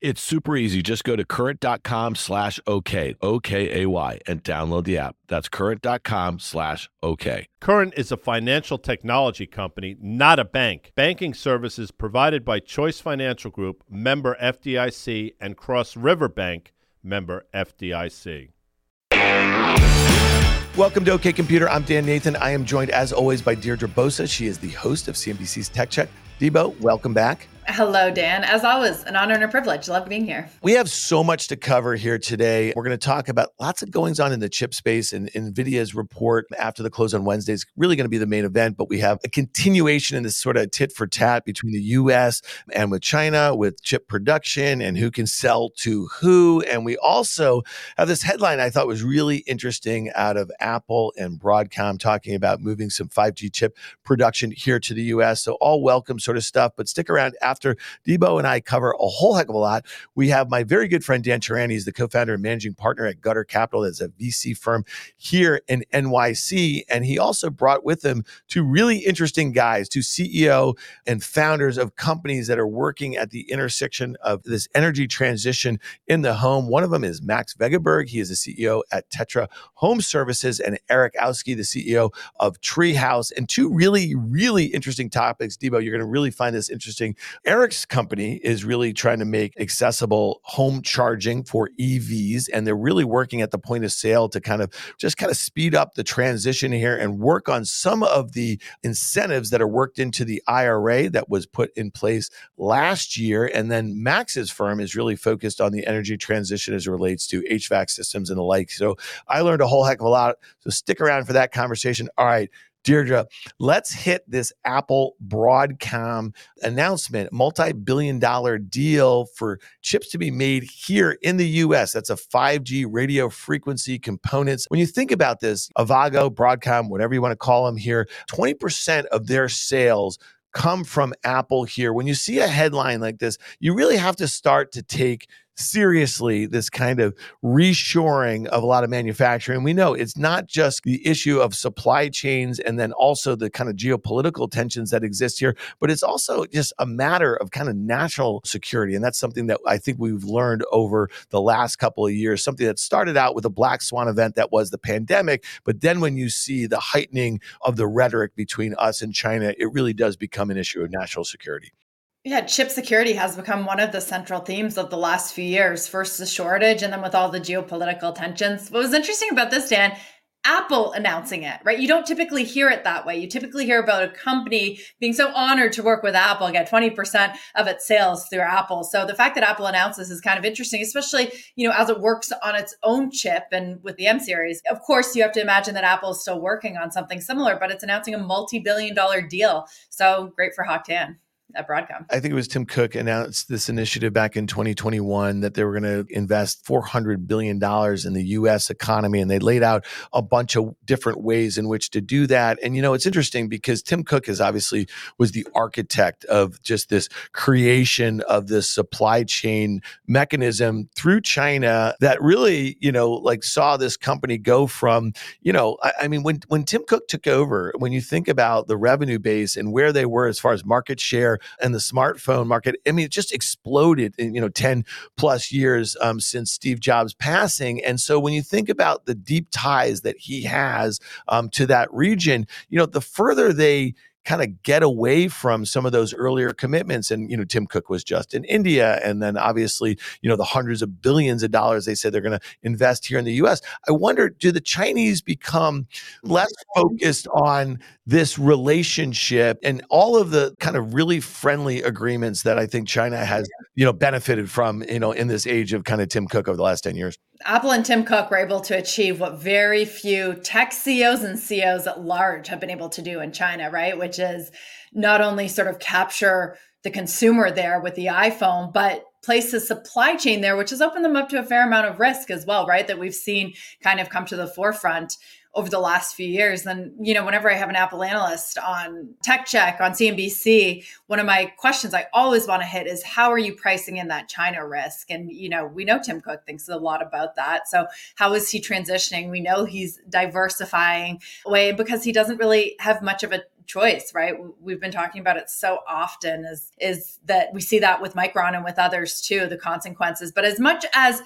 It's super easy. Just go to current.com slash OK, O-K-A-Y, and download the app. That's current.com slash OK. Current is a financial technology company, not a bank. Banking services provided by Choice Financial Group, member FDIC, and Cross River Bank, member FDIC. Welcome to OK Computer. I'm Dan Nathan. I am joined, as always, by Deirdre Bosa. She is the host of CNBC's Tech Check. Debo, welcome back. Hello, Dan. As always, an honor and a privilege. Love being here. We have so much to cover here today. We're going to talk about lots of goings on in the chip space, and NVIDIA's report after the close on Wednesday is really going to be the main event. But we have a continuation in this sort of tit for tat between the US and with China with chip production and who can sell to who. And we also have this headline I thought was really interesting out of Apple and Broadcom talking about moving some 5G chip production here to the US. So, all welcome sort of stuff. But stick around after after Debo and I cover a whole heck of a lot. We have my very good friend Dan Teran. He's the co-founder and managing partner at Gutter Capital. That's a VC firm here in NYC. And he also brought with him two really interesting guys, two CEO and founders of companies that are working at the intersection of this energy transition in the home. One of them is Max Veggeberg. He is the CEO at Tetra Home Services and Eric Owski, the CEO of Treehouse. And two really, really interesting topics. Debo, you're going to really find this interesting. Eric's company is really trying to make mm. accessible home charging for EVs, and they're really working at the point of sale to kind of just kind of speed up the transition here and work on some of the incentives that are worked into the IRA that was put in place last year. And then Max's firm is really focused on the energy transition as it relates to HVAC systems and the like. So I learned a whole heck of a lot. So stick around for that conversation. All right. Deirdre, let's hit this Apple Broadcom announcement, multi billion dollar deal for chips to be made here in the US. That's a 5G radio frequency components. When you think about this, Avago, Broadcom, whatever you want to call them here, 20% of their sales come from Apple here. When you see a headline like this, you really have to start to take seriously this kind of reshoring of a lot of manufacturing. We know it's not just the issue of supply chains and then also the kind of geopolitical tensions that exist here, but it's also just a matter of kind of national security. And that's something that I think we've learned over the last couple of years, something that started out with a black swan event that was the pandemic. But then when you see the heightening of the rhetoric between us and China, it really does become an issue of national security. Yeah, chip security has become one of the central themes of the last few years. First, the shortage, and then with all the geopolitical tensions. What was interesting about this, Dan, Apple announcing it, right? You don't typically hear it that way. You typically hear about a company being so honored to work with Apple, get 20% of its sales through Apple. So the fact that Apple announces is kind of interesting, especially, you know, as it works on its own chip and with the M series. Of course, you have to imagine that Apple is still working on something similar, but it's announcing a multi-billion dollar deal. So great for Hock Tan at Broadcom. I think it was Tim Cook announced this initiative back in 2021 that they were going to invest 400 billion dollars in the U.S. economy, and they laid out a bunch of different ways in which to do that. And you know, it's interesting because Tim Cook is obviously was the architect of just this creation of this supply chain mechanism through China that really, you know, like saw this company go from, you know, I, I mean, when when Tim Cook took over, when you think about the revenue base and where they were as far as market share and the smartphone market. I mean, it just exploded in, you know, 10 plus years um, since Steve Jobs passing. And so when you think about the deep ties that he has um, to that region, you know, the further they kind of get away from some of those earlier commitments. And, you know, Tim Cook was just in India. And then obviously, you know, the hundreds of billions of dollars they said they're going to invest here in the US. I wonder, do the Chinese become less focused on this relationship and all of the kind of really friendly agreements that I think China has, you know, benefited from, you know, in this age of kind of Tim Cook over the last 10 years? Apple and Tim Cook were able to achieve what very few tech CEOs and CEOs at large have been able to do in China, right? Which is not only sort of capture the consumer there with the iPhone, but place the supply chain there, which has opened them up to a fair amount of risk as well, right? That we've seen kind of come to the forefront over the last few years. And, you know, whenever I have an Apple analyst on Tech Check, on CNBC, one of my questions I always want to hit is how are you pricing in that China risk? And, you know, we know Tim Cook thinks a lot about that. So how is he transitioning? We know he's diversifying away because he doesn't really have much of a choice right we've been talking about it so often is is that we see that with micron and with others too the consequences but as much as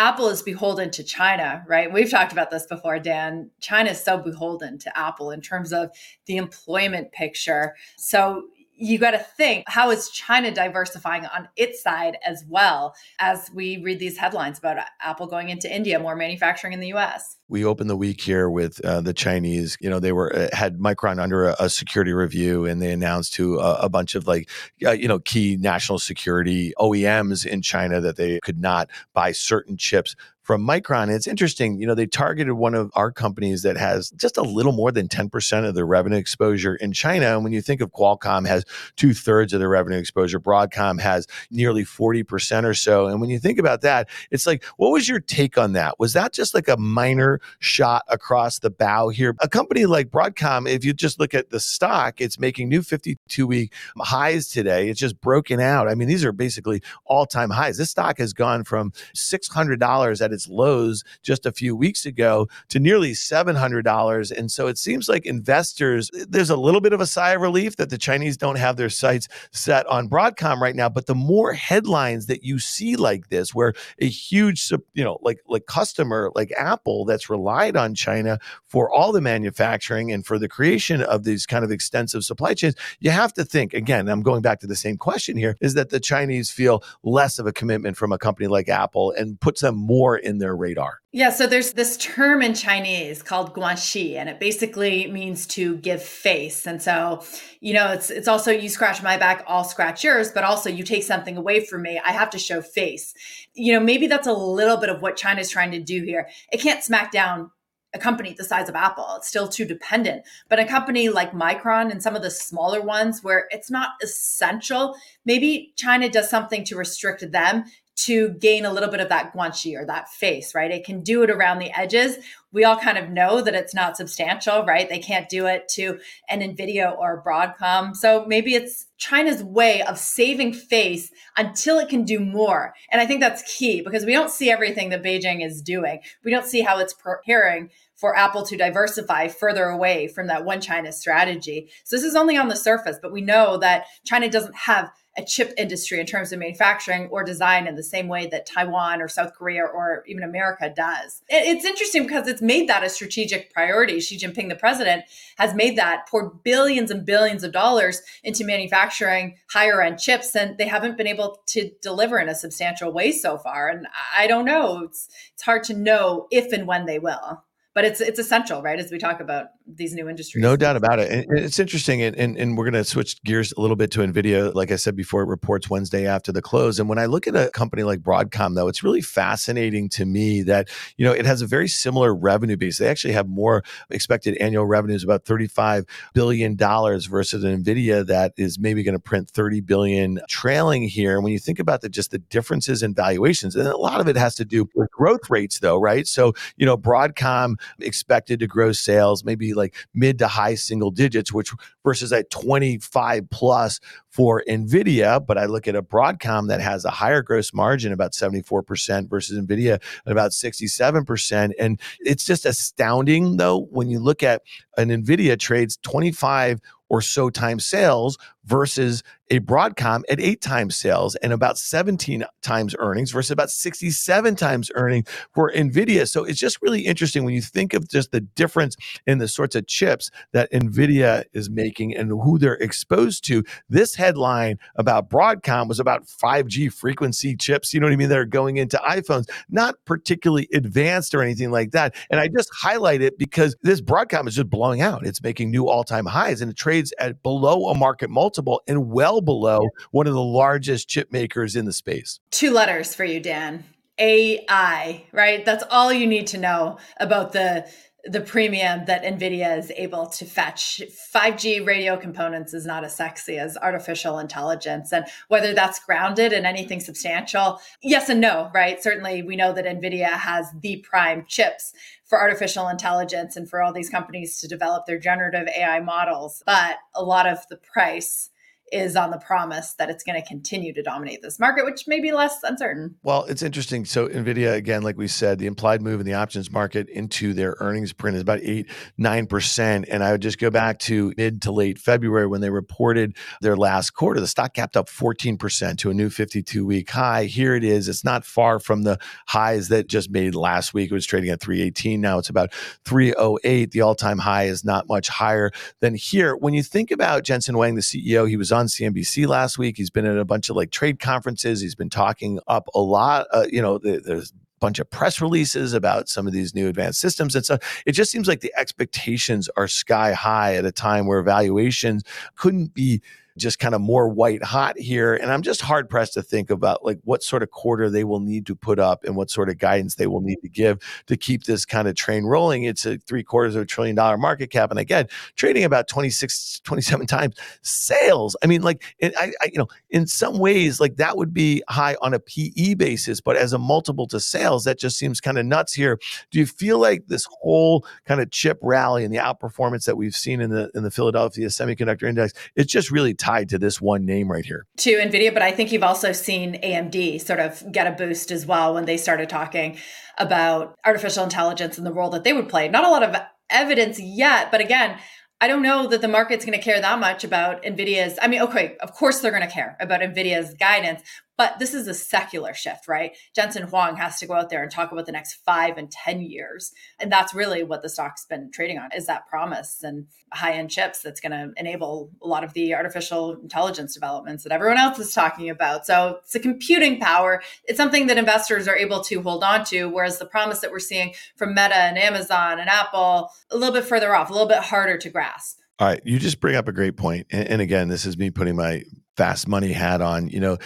Apple is beholden to China, right? We've talked about this before, Dan. China is so beholden to Apple in terms of the employment picture. So you got to think how is China diversifying on its side as well as we read these headlines about Apple going into India, more manufacturing in the US. We opened the week here with uh, the Chinese. You know, they were uh, had Micron under a, a, security review, and they announced to a, a bunch of like, uh, you know, key national security OEMs in China that they could not buy certain chips from Micron. It's interesting, you know, they targeted one of our companies that has just a little more than 10% of their revenue exposure in China. And when you think of Qualcomm has two thirds of their revenue exposure, Broadcom has nearly 40% or so. And when you think about that, it's like, what was your take on that? Was that just like a minor shot across the bow here? A company like Broadcom, if you just look at the stock, it's making new 52 week highs today. It's just broken out. I mean, these are basically all time highs. This stock has gone from $600 at its lows just a few weeks ago to nearly $700. And so it seems like investors, there's a little bit of a sigh of relief that the Chinese don't have their sights set on Broadcom right now. But the more headlines that you see like this, where a huge, you know, like like customer like Apple that's relied on China for all the manufacturing and for the creation of these kind of extensive supply chains, you have to think again. I'm going back to the same question here: is that the Chinese feel less of a commitment from a company like Apple and puts them more in their radar? Yeah, so there's this term in Chinese called guanxi, and it basically means to give face. And so, you know, it's it's also you scratch my back, I'll scratch yours, but also you take something away from me, I have to show face. You know, maybe that's a little bit of what China's trying to do here. It can't smack down a company the size of Apple. It's still too dependent. But a company like Micron and some of the smaller ones where it's not essential, maybe China does something to restrict them to gain a little bit of that guanxi or that face, right? It can do it around the edges. We all kind of know that it's not substantial, right? They can't do it to an Nvidia or Broadcom. So maybe it's China's way of saving face until it can do more. And I think that's key because we don't see everything that Beijing is doing. We don't see how it's preparing for Apple to diversify further away from that one China strategy. So this is only on the surface, but we know that China doesn't have a chip industry in terms of manufacturing or design in the same way that Taiwan or South Korea or even America does. It's interesting because it's made that a strategic priority. Xi Jinping, the president, has made that, poured billions and billions of dollars into manufacturing higher end chips, and they haven't been able to deliver in a substantial way so far. And I don't know. It's, it's hard to know if and when they will but it's it's essential, right? As we talk about these new industries. No doubt about it. And it's interesting, and, and, and we're going to switch gears a little bit to Nvidia. Like I said before, it reports Wednesday after the close. And when I look at a company like Broadcom, though, it's really fascinating to me that you know it has a very similar revenue base. They actually have more expected annual revenues, about thirty-five billion dollars, versus Nvidia that is maybe going to print thirty billion trailing here. And when you think about the just the differences in valuations, and a lot of it has to do with growth rates, though, right? So you know, Broadcom expected to grow sales maybe like mid to high single digits, which versus at 25 plus for Nvidia. But I look at a Broadcom that has a higher gross margin, about 74% versus Nvidia at about 67%. And it's just astounding though, when you look at an Nvidia trades 25 or so times sales versus a Broadcom at eight times sales and about 17 times earnings versus about 67 times earning for NVIDIA. So it's just really interesting when you think of just the difference in the sorts of chips that NVIDIA is making and who they're exposed to. This headline about Broadcom was about 5G frequency chips, you know what I mean? They're going into iPhones, not particularly advanced or anything like that. And I just highlight it because this Broadcom is just blowing out. It's making new all time highs and it trades at below a market multiple and well below one of the largest chip makers in the space. Two letters for you, Dan. AI, right? That's all you need to know about the the premium that NVIDIA is able to fetch. 5G radio components is not as sexy as artificial intelligence. And whether that's grounded in anything substantial, yes and no, right? Certainly, we know that NVIDIA has the prime chips for artificial intelligence and for all these companies to develop their generative AI models. But a lot of the price is on the promise that it's going to continue to dominate this market, which may be less uncertain. Well, it's interesting. So, NVIDIA, again, like we said, the implied move in the options market into their earnings print is about 8 9%. And I would just go back to mid to late February when they reported their last quarter. The stock capped up 14% to a new 52 week high. Here it is. It's not far from the highs that just made last week. It was trading at 318. Now it's about 308. The all time high is not much higher than here. When you think about Jensen Huang, the CEO, he was on on CNBC last week. He's been at a bunch of like trade conferences. He's been talking up a lot. Uh, you know, the, there's a bunch of press releases about some of these new advanced systems and so it just seems like the expectations are sky high at a time where valuations couldn't be just kind of more white hot here. And I'm just hard pressed to think about like what sort of quarter they will need to put up and what sort of guidance they will need to give to keep this kind of train rolling. It's a three quarters of a trillion dollar market cap. And again, trading about 26, 27 times sales. I mean, like, I, I, you know, in some ways, like that would be high on a PE basis, but as a multiple to sales, that just seems kind of nuts here. Do you feel like this whole kind of chip rally and the outperformance that we've seen in the in the Philadelphia Semiconductor Index, it's just really tied to this one name right here. To NVIDIA, but I think you've also seen AMD sort of get a boost as well when they started talking about artificial intelligence and the role that they would play. Not a lot of evidence yet, but again, I don't know that the market's going to care that much about NVIDIA's. I mean, okay, of course they're going to care about NVIDIA's guidance, but this is a secular shift, right? Jensen Huang has to go out there and talk about the next five and 10 years. And that's really what the stock's been trading on is that promise and high end chips that's going to enable a lot of the artificial intelligence developments that everyone else is talking about. So it's a computing power. It's something that investors are able to hold on to, whereas the promise that we're seeing from Meta and Amazon and Apple, a little bit further off, a little bit harder to grasp. All right. You just bring up a great point. And, and again, this is me putting my fast money hat on. You know,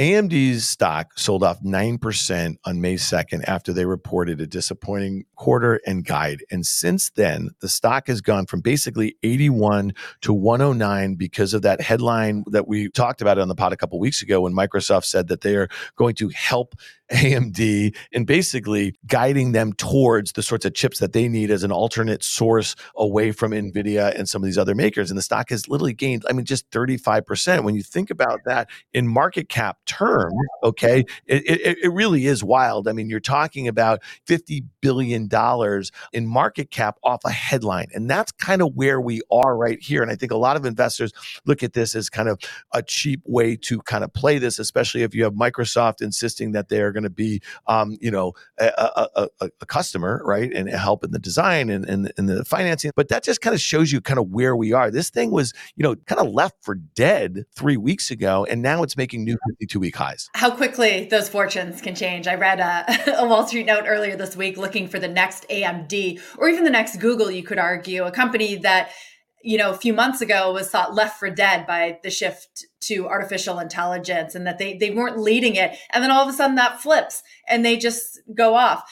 AMD's stock sold off 9% on May 2nd after they reported a disappointing quarter and guide. And since then, the stock has gone from basically 81 to 109 because of that headline that we talked about on the pod a couple weeks ago when Microsoft said that they are going to help AMD and basically guiding them towards the sorts of chips that they need as an alternate source away from NVIDIA and some of these other makers. And the stock has literally gained, I mean, just 35%. When you think about that in market cap terms, okay, it, it, it really is wild. I mean, you're talking about $50 billion in market cap off a headline. And that's kind of where we are right here. And I think a lot of investors look at this as kind of a cheap way to kind of play this, especially if you have Microsoft insisting that they are going going to be, um, you know, a, a, a, a, customer, right, and help in the design and, and, and the financing. But that just kind of shows you kind of where we are. This thing was, you know, kind of left for dead three weeks ago, and now it's making new 52 week highs. How quickly those fortunes can change. I read a, a Wall Street note earlier this week looking for the next AMD or even the next Google, you could argue, a company that you know, a few months ago was thought left for dead by the shift to artificial intelligence and that they, they weren't leading it. And then all of a sudden that flips and they just go off.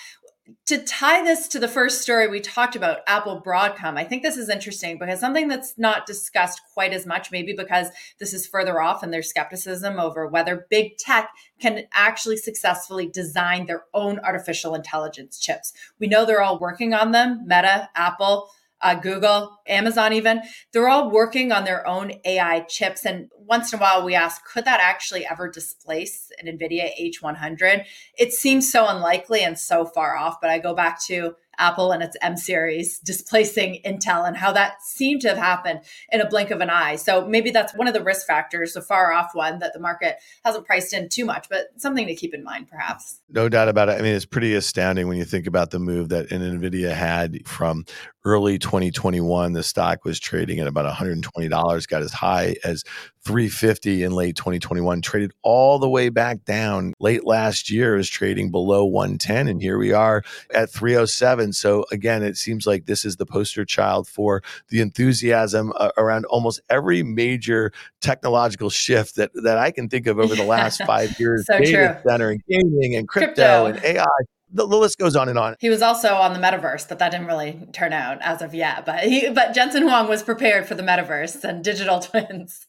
To tie this to the first story we talked about, Apple Broadcom, I think this is interesting because something that's not discussed quite as much, maybe because this is further off and there's skepticism over whether big tech can actually successfully design their own artificial intelligence chips. We know they're all working on them, Meta, Apple, uh, Google, Amazon, even, they're all working on their own AI chips. And once in a while, we ask, could that actually ever displace an NVIDIA H100? It seems so unlikely and so far off. But I go back to Apple and its M series displacing Intel and how that seemed to have happened in a blink of an eye. So maybe that's one of the risk factors, a far off one that the market hasn't priced in too much, but something to keep in mind perhaps. No doubt about it. I mean, it's pretty astounding when you think about the move that NVIDIA had from early 2021. The stock was trading at about $120, got as high as 350 in late 2021, traded all the way back down late last year, is trading below 110. And here we are at 307. So again, it seems like this is the poster child for the enthusiasm uh, around almost every major technological shift that, that I can think of over the last five years. so data true. center and gaming and crypto, crypto. and AI the, list goes on and on. He was also on the metaverse, but that didn't really turn out as of yet. But he, but Jensen Huang was prepared for the metaverse and digital twins.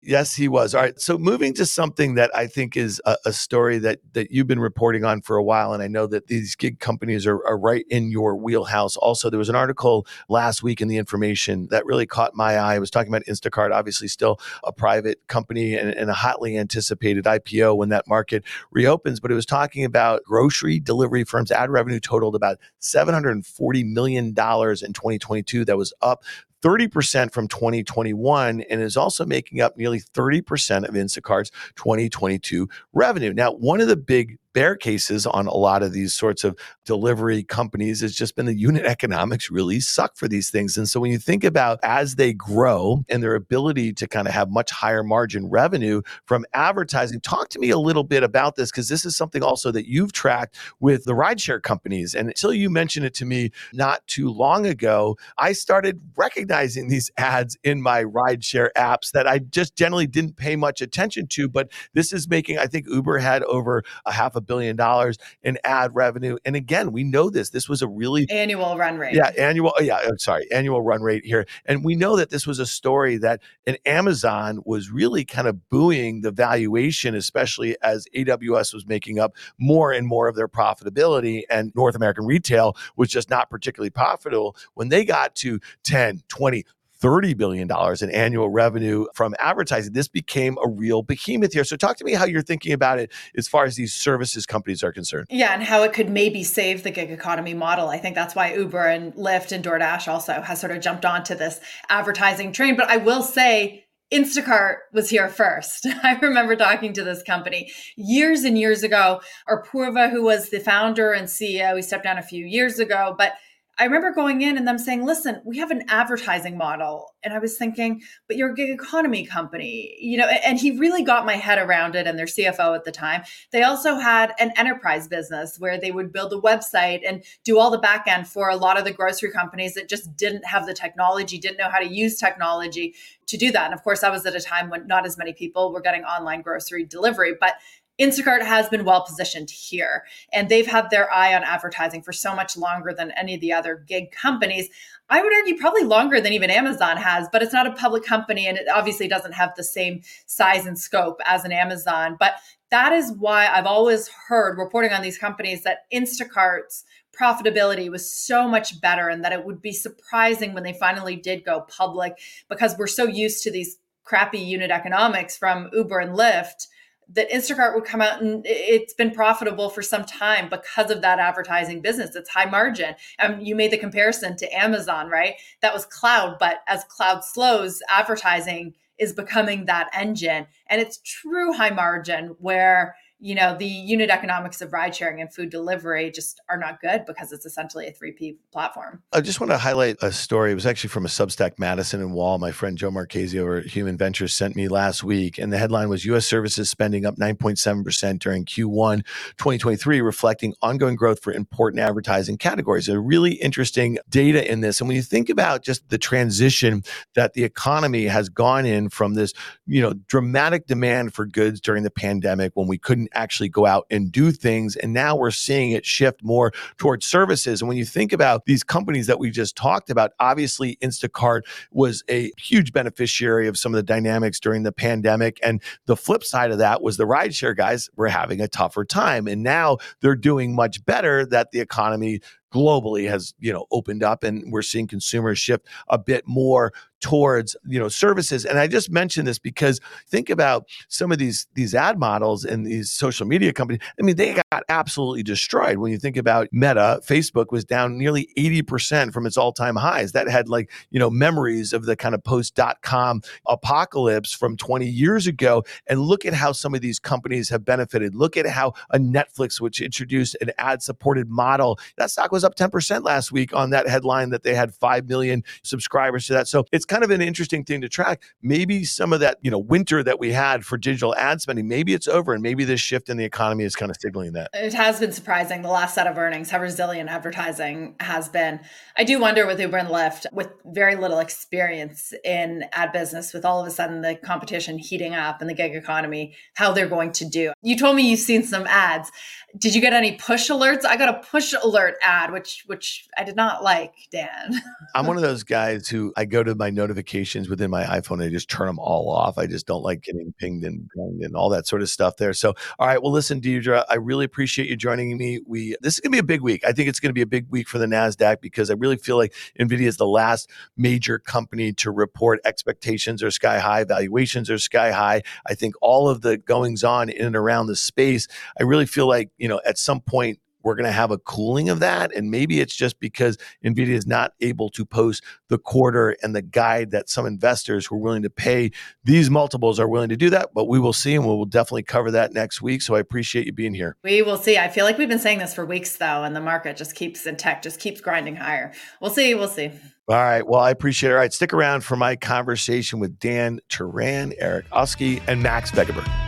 Yes, he was. All right. So moving to something that I think is a, a, story that that you've been reporting on for a while, and I know that these gig companies are, are right in your wheelhouse. Also, there was an article last week in the information that really caught my eye. I was talking about Instacart, obviously still a private company and, and a hotly anticipated IPO when that market reopens, but it was talking about grocery delivery firms ad revenue totaled about $740 million in 2022. That was up 30% from 2021 and is also making up nearly 30% of Instacart's 2022 revenue. Now, one of the big bear cases on a lot of these sorts of delivery companies has just been the unit economics really suck for these things. And so when you think about as they grow and their ability to kind of have much higher margin revenue from advertising, talk to me a little bit about this because this is something also that you've tracked with the rideshare companies. And until you mentioned it to me not too long ago, I started recognizing these ads in my rideshare apps that I just generally didn't pay much attention to. But this is making, I think Uber had over a half a billion dollars in ad revenue. And again, we know this. This was a really annual run rate. Yeah, annual. Oh, yeah, I'm sorry, annual run rate here. And we know that this was a story that an Amazon was really kind of buoying the valuation, especially as AWS was making up more and more of their profitability, and North American retail was just not particularly profitable. When they got to 10, 20, $30 billion in annual revenue from advertising. This became a real behemoth here. So, talk to me how you're thinking about it as far as these services companies are concerned. Yeah, and how it could maybe save the gig economy model. I think that's why Uber and Lyft and DoorDash also has sort of jumped onto this advertising train. But I will say, Instacart was here first. I remember talking to this company years and years ago. Apoorva, who was the founder and CEO, he stepped down a few years ago, but I remember going in and them saying, listen, we have an advertising model. And I was thinking, but you're a gig economy company, you know, and he really got my head around it and their CFO at the time. They also had an enterprise business where they would build a website and do all the back end for a lot of the grocery companies that just didn't have the technology, didn't know how to use technology to do that. And of course, that was at a time when not as many people were getting online grocery delivery. But Instacart has been well positioned here, and they've had their eye on advertising for so much longer than any of the other gig companies. I would argue probably longer than even Amazon has, but it's not a public company and it obviously doesn't have the same size and scope as an Amazon. But that is why I've always heard reporting on these companies that Instacart's profitability was so much better and that it would be surprising when they finally did go public because we're so used to these crappy unit economics from Uber and Lyft that Instacart would come out and it's been profitable for some time because of that advertising business. It's high margin. And you made the comparison to Amazon, right? That was cloud, but as cloud slows, advertising is becoming that engine. And it's true high margin where you know the unit economics of ride sharing and food delivery just are not good because it's essentially a 3p platform. I just want to highlight a story. It was actually from a substack madison and wall. My friend joe marchese over at human ventures sent me last week and the headline was us services spending up 9.7% during q1 2023 reflecting ongoing growth for important advertising categories. A really interesting data in this and when you think about just the transition that the economy has gone in from this you know dramatic demand for goods during the pandemic when we couldn't actually go out and do things. And now we're seeing it shift more towards services. And when you think about these companies that we just talked about, obviously Instacart was a huge beneficiary of some of the dynamics during the pandemic. And the flip side of that was the rideshare guys were having a tougher time. And now they're doing much better that the economy globally has you know opened up and we're seeing consumers shift a bit more towards you know services. And i just mentioned this because think about some of these these ad models and these social media companies i mean they got absolutely destroyed. When you think about meta facebook was down nearly 80% from its all-time highs. That had like you know memories of the kind of post.com apocalypse from 20 years ago. And look at how some of these companies have benefited. Look at how a netflix which introduced an ad supported model that stock was up 10% last week on that headline that they had 5 million subscribers to that. So it's kind of an interesting thing to track. Maybe some of that, you know, winter that we had for digital ad spending, maybe it's over and maybe this shift in the economy is kind of signaling that. It has been surprising the last set of earnings, how resilient advertising has been. I do wonder with Uber and Lyft, with very little experience in ad business, with all of a sudden the competition heating up and the gig economy, how they're going to do. You told me you've seen some ads. Did you get any push alerts? I got a push alert ad, which which I did not like, Dan. I'm one of those guys who I go to my notifications within my iPhone I just turn them all off. I just don't like getting pinged and pinged and all that sort of stuff there. So, all right, well, listen, Deirdre, I really appreciate you joining me. We this is gonna be a big week. I think it's gonna be a big week for the Nasdaq because I really feel like Nvidia is the last major company to report expectations are sky high, valuations are sky high. I think all of the goings on in and around the space, I really feel like you know, at some point we're going to have a cooling of that. And maybe it's just because NVIDIA is not able to post the quarter and the guide that some investors who are willing to pay these multiples are willing to do that. But we will see, and we will definitely cover that next week. So I appreciate you being here. We will see. I feel like we've been saying this for weeks, though, and the market just keeps in tech, just keeps grinding higher. We'll see. We'll see. All right. Well, I appreciate it. All right. Stick around for my conversation with Dan Teran, Eric Owski, and Max Veggeberg.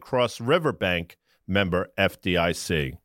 Cross River Bank, member FDIC.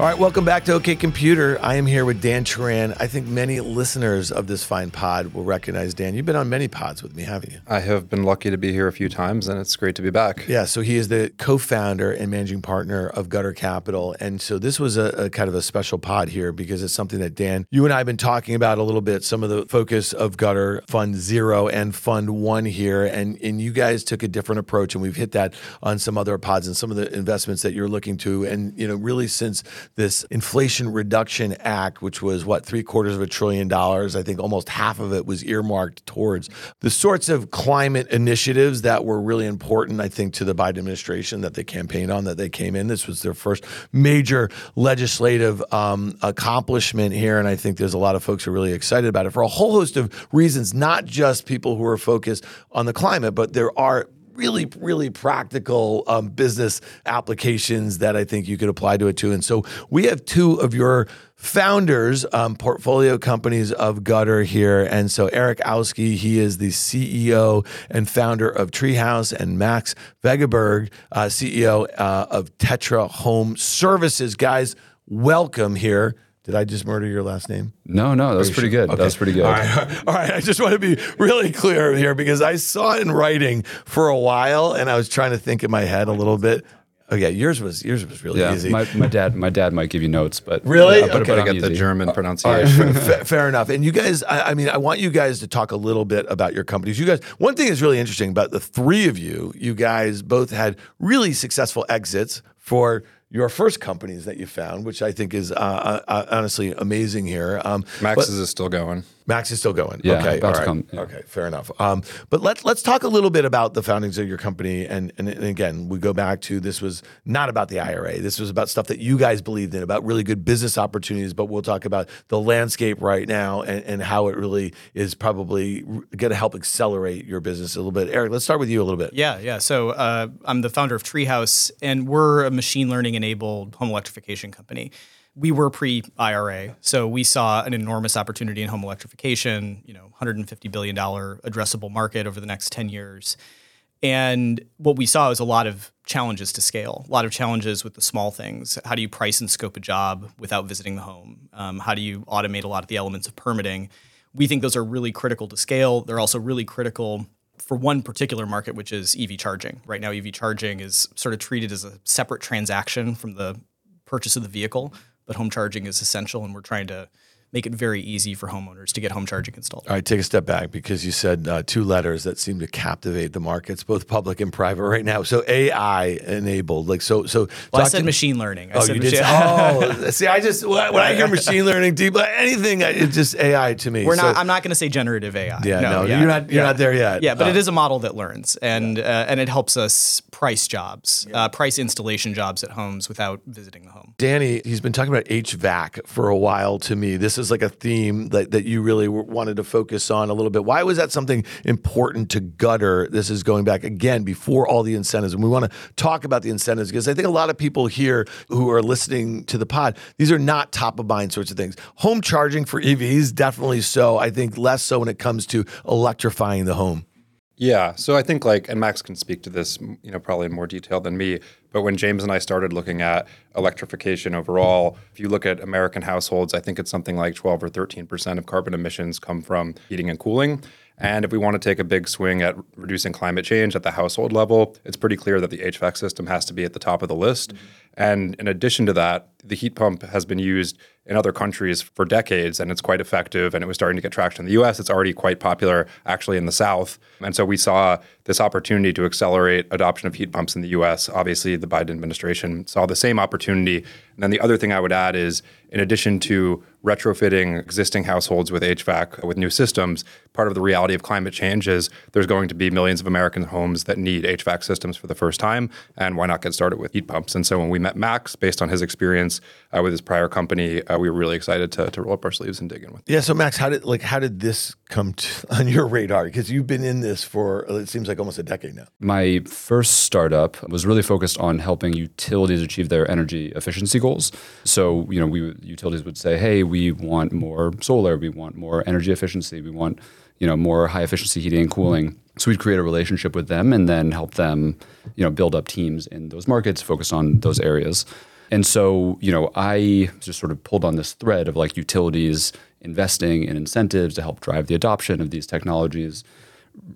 All right, welcome back to OK Computer. I am here with Dan Teran. I think many listeners of this fine pod will recognize Dan. You've been on many pods with me, haven't you? I have been lucky to be here a few times, and it's great to be back. Yeah, so he is the co-founder and managing partner of Gutter Capital, and so this was a, a kind of a special pod here because it's something that Dan, you and I have been talking about a little bit. Some of the focus of Gutter Fund Zero and Fund One here, and and you guys took a different approach, and we've hit that on some other pods and some of the investments that you're looking to, and you know, really since this Inflation Reduction Act, which was what, three quarters of a trillion dollars. I think almost half of it was earmarked towards the sorts of climate initiatives that were really important, I think, to the Biden administration that they campaigned on, that they came in. This was their first major legislative um, accomplishment here. And I think there's a lot of folks who are really excited about it for a whole host of reasons, not just people who are focused on the climate, but there are really, really practical um, business applications that I think you could apply to it too. And so we have two of your founders, um, portfolio companies of Gutter here. And so Eric Owski, he is the CEO and founder of Treehouse, and Max Veggeberg, uh, CEO uh, of Tetra Home Services. Guys, welcome here. Did I just murder your last name? No, no, that was pretty good. Okay. That was pretty good. All right, all right. I just want to be really clear here because I saw it in writing for a while, and I was trying to think in my head a little bit. Oh yeah, yours was yours was really yeah, easy. my, my dad my dad might give you notes, but Really? yeah, but, Okay. but I I'm get the the German uh, All right, pronunciation. fa- fair enough. And you guys, I, I mean, I want you guys to talk a little bit about your companies. You guys, one thing is really interesting about the three of you. You guys both had really successful exits for your first companies that you found, which I think is uh, uh, uh, honestly amazing here. Um, Max's but- is still going. Max is still going. Yeah, okay, about all to right. come, yeah. Okay, fair enough. Um, but let's let's talk a little bit about the foundings of your company, and, and and again, we go back to this was not about the IRA. This was about stuff that you guys believed in, about really good business opportunities. But we'll talk about the landscape right now and, and how it really is probably going to help accelerate your business a little bit. Eric, let's start with you a little bit. Yeah, yeah. So uh, I'm the founder of Treehouse, and we're a machine learning enabled home electrification company. We were pre IRA, so we saw an enormous opportunity in home electrification. You know, 150 billion dollar addressable market over the next 10 years. And what we saw was a lot of challenges to scale, a lot of challenges with the small things. How do you price and scope a job without visiting the home? Um, how do you automate a lot of the elements of permitting? We think those are really critical to scale. They're also really critical for one particular market, which is EV charging. Right now, EV charging is sort of treated as a separate transaction from the purchase of the vehicle, but home charging is essential, and we're trying to make it very easy for homeowners to get home charging installed. All right, take a step back because you said uh, two letters that seem to captivate the markets, both public and private, right now. So AI enabled, like so. So well, I said to- machine learning. I Oh, said you did. Oh, see, I just when when I hear machine learning, deep anything, it's just AI to me. We're So- not. I'm not going to say generative AI. Yeah, no, yeah, you're not- you're yeah. not there yet. Yeah, but Uh, it is a model that learns, and uh, and it helps us price jobs, uh, price installation jobs at homes without visiting the home. Danny, he's been talking about HVAC for a while to me. This is like a theme that, that you really wanted to focus on a little bit. Why was that something important to Gutter? This is going back again before all the incentives. And we want to talk about the incentives because I think a lot of people here who are listening to the pod, these are not top of mind sorts of things. Home charging for EVs, definitely so. I think less so when it comes to electrifying the home. Yeah. So I think like, and Max can speak to this, you know, probably in more detail than me. But when James and I started looking at electrification overall, if you look at American households, I think it's something like 12 or 13 percent of carbon emissions come from heating and cooling. And if we want to take a big swing at reducing climate change at the household level, it's pretty clear that the HVAC system has to be at the top of the list. Mm-hmm. And in addition to that, the heat pump has been used in other countries for decades and it's quite effective and it was starting to get traction in the US. It's already quite popular actually in the South. And so we saw this opportunity to accelerate adoption of heat pumps in the US. Obviously, the Biden administration saw the same opportunity. And then the other thing I would add is in addition to retrofitting existing households with HVAC with new systems, part of the reality of climate change is there's going to be millions of American homes that need HVAC systems for the first time. And why not get started with heat pumps? And so when we met Max, based on his experience uh, with his prior company, uh, we were really excited to, to roll up our sleeves and dig in with. Yeah. So Max, how did like how did this come to, on your radar? Because you've been in this for it seems like almost a decade now. My first startup was really focused on helping utilities achieve their energy efficiency goals. So, you know, we utilities would say, "Hey, we want more solar, we want more energy efficiency, we want, you know, more high efficiency heating and cooling." So we'd create a relationship with them and then help them, you know, build up teams in those markets, focus on those areas. And so, you know, I just sort of pulled on this thread of like utilities investing in incentives to help drive the adoption of these technologies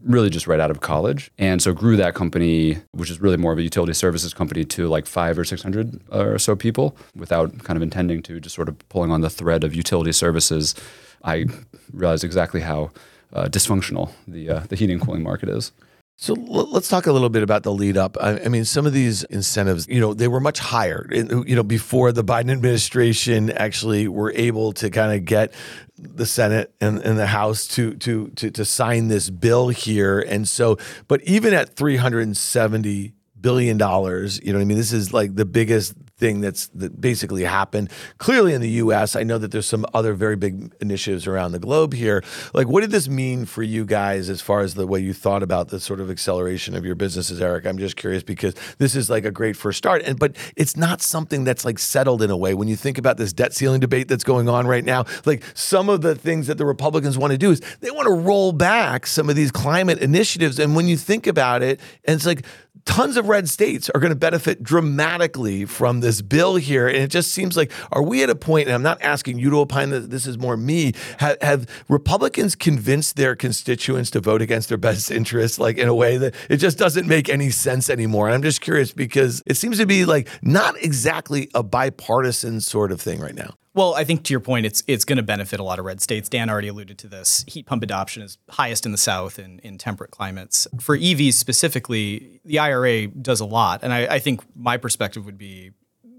really just right out of college. And so grew that company, which is really more of a utility services company, to like five or 600 or so people without kind of intending to, just sort of pulling on the thread of utility services. I realized exactly how uh, dysfunctional the, uh, the heating and cooling market is. So let's talk a little bit about the lead up. I, mean, some of these incentives, you know, they were much higher. You know, before the Biden administration actually were able to kind of get the Senate and, and the House to, to to to sign this bill here, and so, but even at three hundred and seventy billion dollars, you know, I mean, this is like the biggest thing that's that basically happened clearly in the U.S. I know that there's some other very big initiatives around the globe here. Like, what did this mean for you guys as far as the way you thought about the sort of acceleration of your businesses, Eric? I'm just curious because this is like a great first start, and but it's not something that's like settled in a way. When you think about this debt ceiling debate that's going on right now, like some of the things that the Republicans want to do is they want to roll back some of these climate initiatives, and when you think about it, and it's like tons of red states are going to benefit dramatically from this bill here. And it just seems like, are we at a point, and I'm not asking you to opine that this is more me, have, have Republicans convinced their constituents to vote against their best interests, like in a way that it just doesn't make any sense anymore? And I'm just curious because it seems to be like not exactly a bipartisan sort of thing right now. Well, I think to your point, it's it's going to benefit a lot of red states. Dan already alluded to this. Heat pump adoption is highest in the South in, in temperate climates. For EVs specifically, the IRA does a lot, and I, I think my perspective would be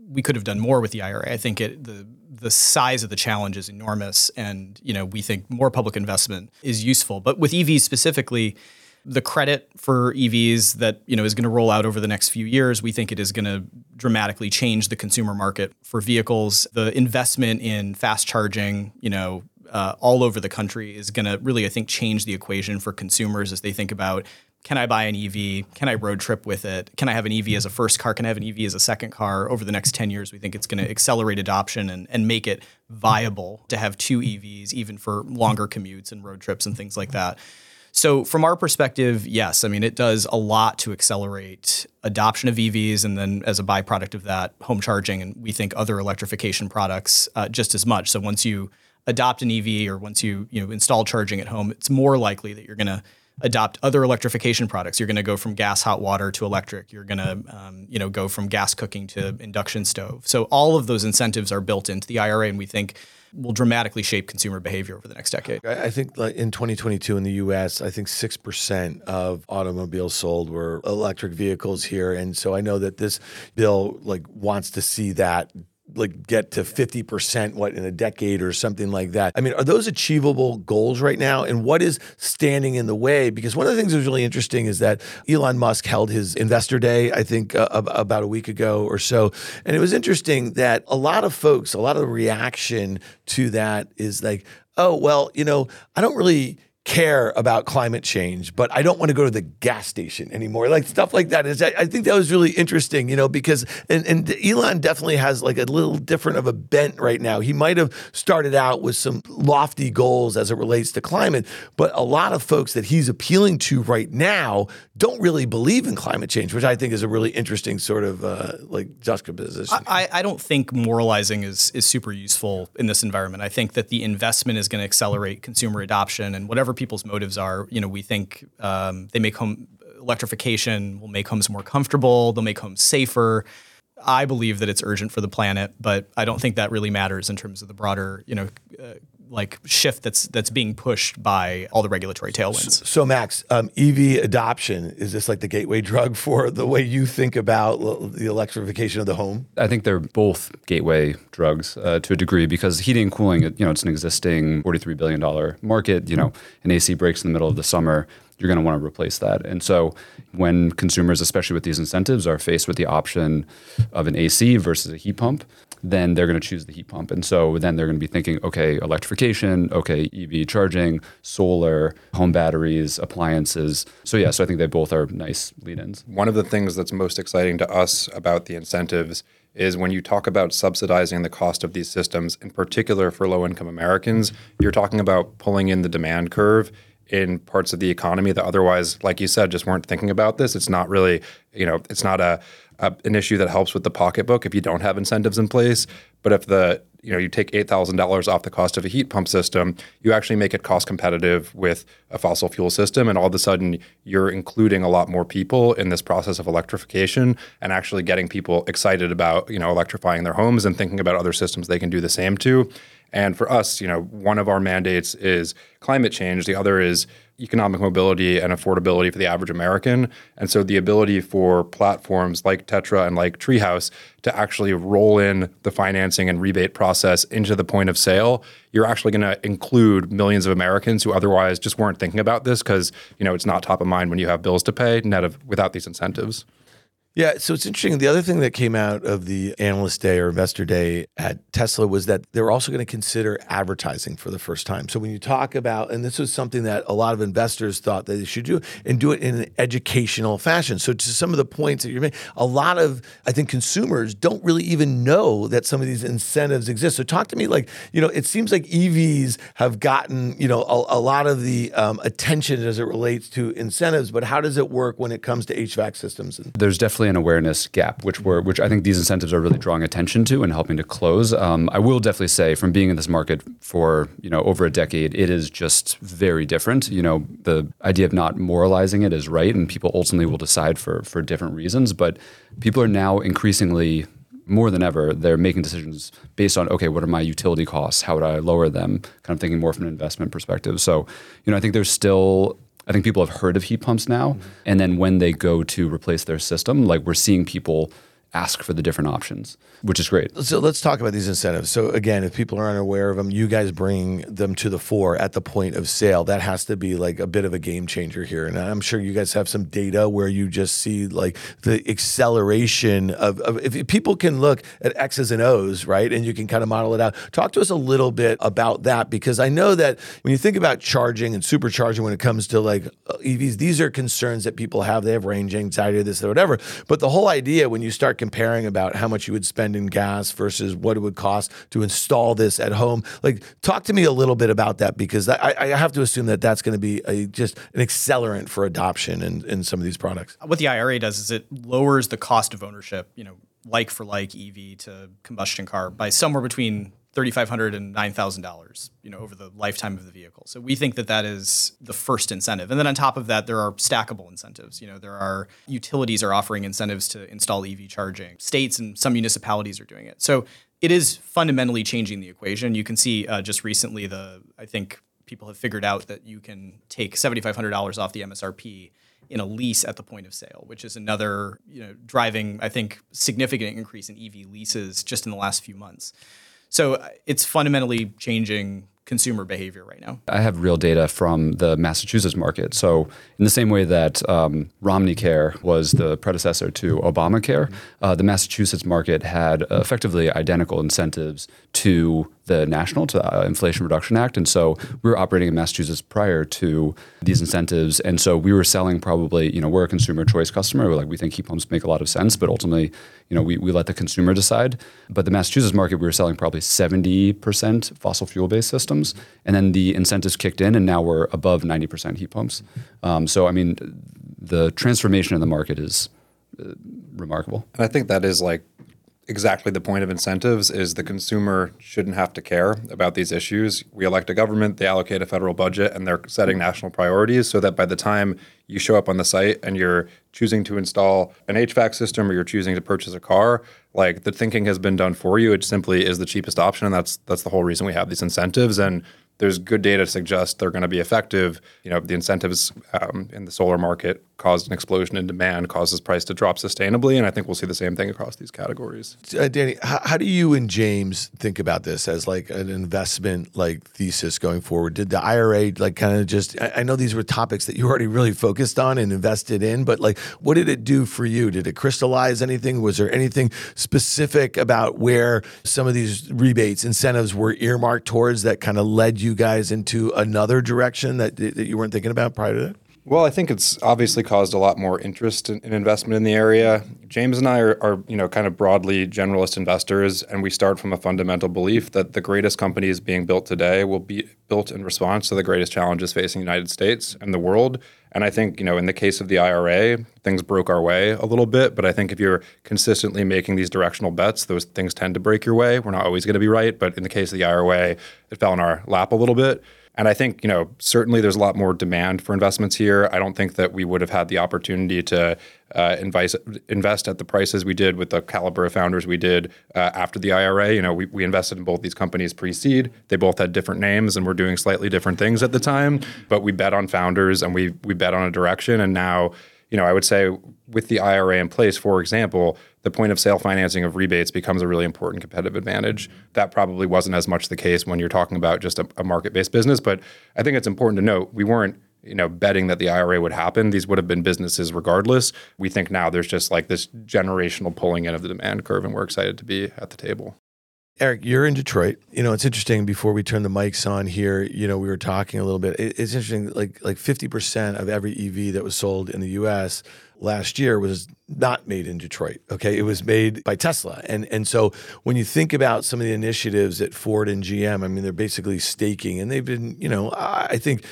we could have done more with the IRA. I think it the the size of the challenge is enormous, and you know we think more public investment is useful. But with EVs specifically, the credit for EVs that you know is going to roll out over the next few years, we think it is going to dramatically change the consumer market for vehicles. The investment in fast charging, you know, uh, all over the country is going to really, I think, change the equation for consumers as they think about. Can I buy an EV? Can I road trip with it? Can I have an EV as a first car? Can I have an EV as a second car? Over the next 10 years, we think it's going to accelerate adoption and, and make it viable to have two EVs, even for longer commutes and road trips and things like that. So, from our perspective, yes, I mean, it does a lot to accelerate adoption of EVs, and then as a byproduct of that, home charging, and we think other electrification products uh, just as much. So, once you adopt an EV or once you you know install charging at home, it's more likely that you're going to adopt other electrification products. You're going to go from gas hot water to electric. You're going to um, you know go from gas cooking to induction stove. So all of those incentives are built into the IRA, and we think will dramatically shape consumer behavior over the next decade. I think in 2022 in the U.S., I think six percent of automobiles sold were electric vehicles here, and so I know that this bill like wants to see that like get to 50% what in a decade or something like that. I mean, are those achievable goals right now? And what is standing in the way? Because one of the things that was really interesting is that Elon Musk held his investor day, I think uh, about a week ago or so. And it was interesting that a lot of folks, a lot of the reaction to that is like, oh, well, you know, I don't really care about climate change, but I don't want to go to the gas station anymore. Like stuff like that is, I think that was really interesting, you know, because, and, and Elon definitely has like a little different of a bent right now. He might have started out with some lofty goals as it relates to climate, but a lot of folks that he's appealing to right now don't really believe in climate change, which I think is a really interesting sort of uh, like juxtaposition. I, I don't think moralizing is, is super useful in this environment. I think that the investment is going to accelerate consumer adoption and whatever people's motives are. You know, we think um, they make home electrification will make homes more comfortable. They'll make homes safer. I believe that it's urgent for the planet, but I don't think that really matters in terms of the broader, you know, uh, like shift that's that's being pushed by all the regulatory tailwinds. So, so Max, um, EV adoption is this like the gateway drug for the way you think about the electrification of the home? I think they're both gateway drugs uh, to a degree because heating and cooling, you know, it's an existing forty-three billion dollar market. You know, an AC breaks in the middle of the summer you're going to want to replace that. And so when consumers, especially with these incentives, are faced with the option of an AC versus a heat pump, then they're going to choose the heat pump. And so then they're going to be thinking, okay, electrification, okay, EV charging, solar, home batteries, appliances. So yeah, so I think they both are nice lead-ins. One of the things that's most exciting to us about the incentives is when you talk about subsidizing the cost of these systems, in particular for low-income Americans, you're talking about pulling in the demand curve in parts of the economy that otherwise, like you said, just weren't thinking about this. It's not really, you know, it's not a, a, an issue that helps with the pocketbook if you don't have incentives in place. But if the you know you take eight thousand dollars off the cost of a heat pump system, you actually make it cost competitive with a fossil fuel system, and all of a sudden you're including a lot more people in this process of electrification and actually getting people excited about you know electrifying their homes and thinking about other systems they can do the same to. And for us, you know, one of our mandates is climate change. The other is economic mobility and affordability for the average American. And so the ability for platforms like Tetra and like Treehouse to actually roll in the financing and rebate process into the point of sale, you're actually going to include millions of Americans who otherwise just weren't thinking about this because, you know, it's not top of mind when you have bills to pay net of without these incentives. Yeah, so it's interesting. The other thing that came out of the analyst day or investor day at Tesla was that they're also going to consider advertising for the first time. So when you talk about, and this was something that a lot of investors thought that they should do, and do it in an educational fashion. So to some of the points that you're making, a lot of I think consumers don't really even know that some of these incentives exist. So talk to me, like you know, it seems like EVs have gotten you know a, a lot of the um, attention as it relates to incentives, but how does it work when it comes to HVAC systems? There's definitely an awareness gap, which we're, which I think these incentives are really drawing attention to and helping to close. Um, I will definitely say, from being in this market for you know over a decade, it is just very different. You know, the idea of not moralizing it is right, and people ultimately will decide for for different reasons. But people are now increasingly more than ever, they're making decisions based on okay, what are my utility costs? How would I lower them? Kind of thinking more from an investment perspective. So, you know, I think there's still I think people have heard of heat pumps now. Mm-hmm. And then when they go to replace their system, like we're seeing people ask for the different options, which is great. So let's talk about these incentives. So again, if people are unaware of them, you guys bring them to the fore at the point of sale. That has to be like a bit of a game changer here. And I'm sure you guys have some data where you just see like the acceleration of, of if people can look at X's and O's, right? And you can kind of model it out. Talk to us a little bit about that because I know that when you think about charging and supercharging when it comes to like uh, EVs, these are concerns that people have. They have range anxiety, this or whatever. But the whole idea when you start comparing about how much you would spend in gas versus what it would cost to install this at home. Like, talk to me a little bit about that because I, I have to assume that that's going to be a, just an accelerant for adoption in, in some of these products. What the IRA does is it lowers the cost of ownership, you know, like for like EV to combustion car by somewhere between $3,500 and $9,000, you know, over the lifetime of the vehicle. So we think that that is the first incentive. And then on top of that, there are stackable incentives. You know, there are utilities are offering incentives to install EV charging. States and some municipalities are doing it. So it is fundamentally changing the equation. You can see uh, just recently the I think people have figured out that you can take seventy five hundred dollars off the MSRP in a lease at the point of sale, which is another you know driving I think significant increase in EV leases just in the last few months. So uh, it's fundamentally changing consumer behavior right now? I have real data from the Massachusetts market. So, in the same way that um, Romney Care was the predecessor to Obamacare, mm-hmm. uh, the Massachusetts market had effectively identical incentives to the national, to the uh, Inflation Reduction Act. And so we were operating in Massachusetts prior to these incentives. And so we were selling probably, you know, we're a consumer choice customer. We're like, we think heat pumps make a lot of sense, but ultimately, you know, we, we let the consumer decide. But the Massachusetts market, we were selling probably 70% fossil fuel based systems. And then the incentives kicked in, and now we're above 90% heat pumps. Um, so, I mean, the transformation in the market is uh, remarkable. And I think that is like exactly the point of incentives is the consumer shouldn't have to care about these issues. We elect a government, they allocate a federal budget, and they're setting national priorities so that by the time you show up on the site and you're choosing to install an HVAC system or you're choosing to purchase a car, like the thinking has been done for you. It simply is the cheapest option, and that's that's the whole reason we have these incentives. And there's good data to suggest they're going to be effective. You know, the incentives um, in the solar market caused an explosion in demand, causes price to drop sustainably, and I think we'll see the same thing across these categories. Uh, Danny, how, how, do you and James think about this as like an investment like thesis going forward? Did the IRA like kind of just? I, I know these were topics that you already really focused on and invested in, but like, what did it do for you? Did it crystallize anything? Was there anything specific about where some of these rebates, incentives were earmarked towards that kind of led you? guys into another direction that, that you weren't thinking about prior to that? Well, I think it's obviously caused a lot more interest in, in investment in the area. James and I are, are, you know, kind of broadly generalist investors, and we start from a fundamental belief that the greatest companies being built today will be built in response to the greatest challenges facing the United States and the world. And I think, you know, in the case of the IRA, things broke our way a little bit. But I think if you're consistently making these directional bets, those things tend to break your way. We're not always going to be right. But in the case of the IRA, it fell in our lap a little bit. And I think, you know, certainly there's a lot more demand for investments here. I don't think that we would have had the opportunity to uh, invest, invest at the prices we did with the caliber of founders we did uh, after the IRA. You know, we, we invested in both these companies pre-seed. They both had different names and were doing slightly different things at the time, but we bet on founders and we we bet on a direction. And now, you know, I would say with the IRA in place, for example, the point of sale financing of rebates becomes a really important competitive advantage. That probably wasn't as much the case when you're talking about just a, a market based business. But I think it's important to note we weren't you know betting that the IRA would happen. These would have been businesses regardless. We think now there's just like this generational pulling in of the demand curve, and we're excited to be at the table. Eric, you're in Detroit. You know, it's interesting. Before we turn the mics on here, you know, we were talking a little bit. It's interesting. Like like 50% of every EV that was sold in the U.S. last year was not made in Detroit. Okay, it was made by Tesla. And and so when you think about some of the initiatives at Ford and GM, I mean, they're basically staking, and they've been, you know, I think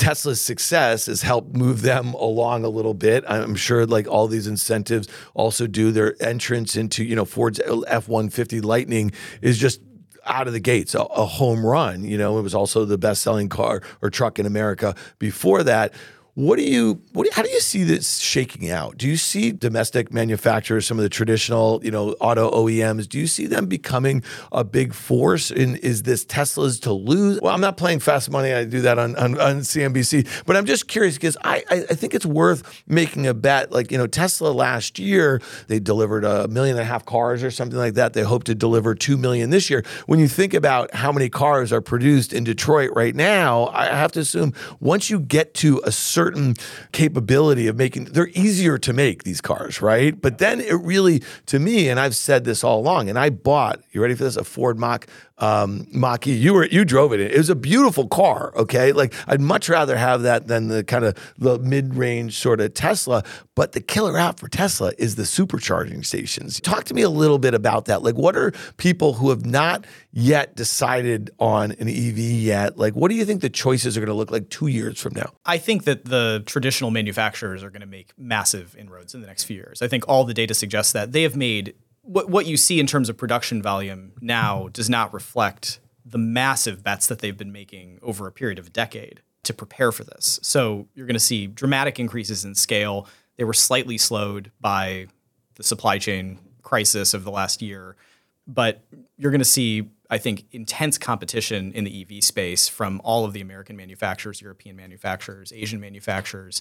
Tesla's success has helped move them along a little bit. I'm sure like all these incentives also do their entrance into, you know, Ford's F-150 Lightning is just out of the gates, a, a home run. You know, it was also the best selling car or truck in America before that. What do you what how do you see this shaking out? Do you see domestic manufacturers, some of the traditional, you know, auto OEMs, do you see them becoming a big force? And is this Tesla's to lose? Well, I'm not playing fast money. I do that on, on, on CNBC, but I'm just curious because I, I, I think it's worth making a bet. Like, you know, Tesla last year, they delivered a million and a half cars or something like that. They hope to deliver two million this year. When you think about how many cars are produced in Detroit right now, I have to assume once you get to a certain certain capability of making they're easier to make these cars, right? But then it really to me and I've said this all along and I bought, you ready for this? A Ford Mach um, Mach-E. You were you drove it. It was a beautiful car. Okay, like I'd much rather have that than the kind of the mid-range sort of Tesla. But the killer app for Tesla is the supercharging stations. Talk to me a little bit about that. Like, what are people who have not yet decided on an EV yet? Like, what do you think the choices are going to look like two years from now? I think that the traditional manufacturers are going to make massive inroads in the next few years. I think all the data suggests that they have made what what you see in terms of production volume now does not reflect the massive bets that they've been making over a period of a decade to prepare for this. So you're going to see dramatic increases in scale. They were slightly slowed by the supply chain crisis of the last year, but you're going to see I think, intense competition in the EV space from all of the American manufacturers, European manufacturers, Asian manufacturers.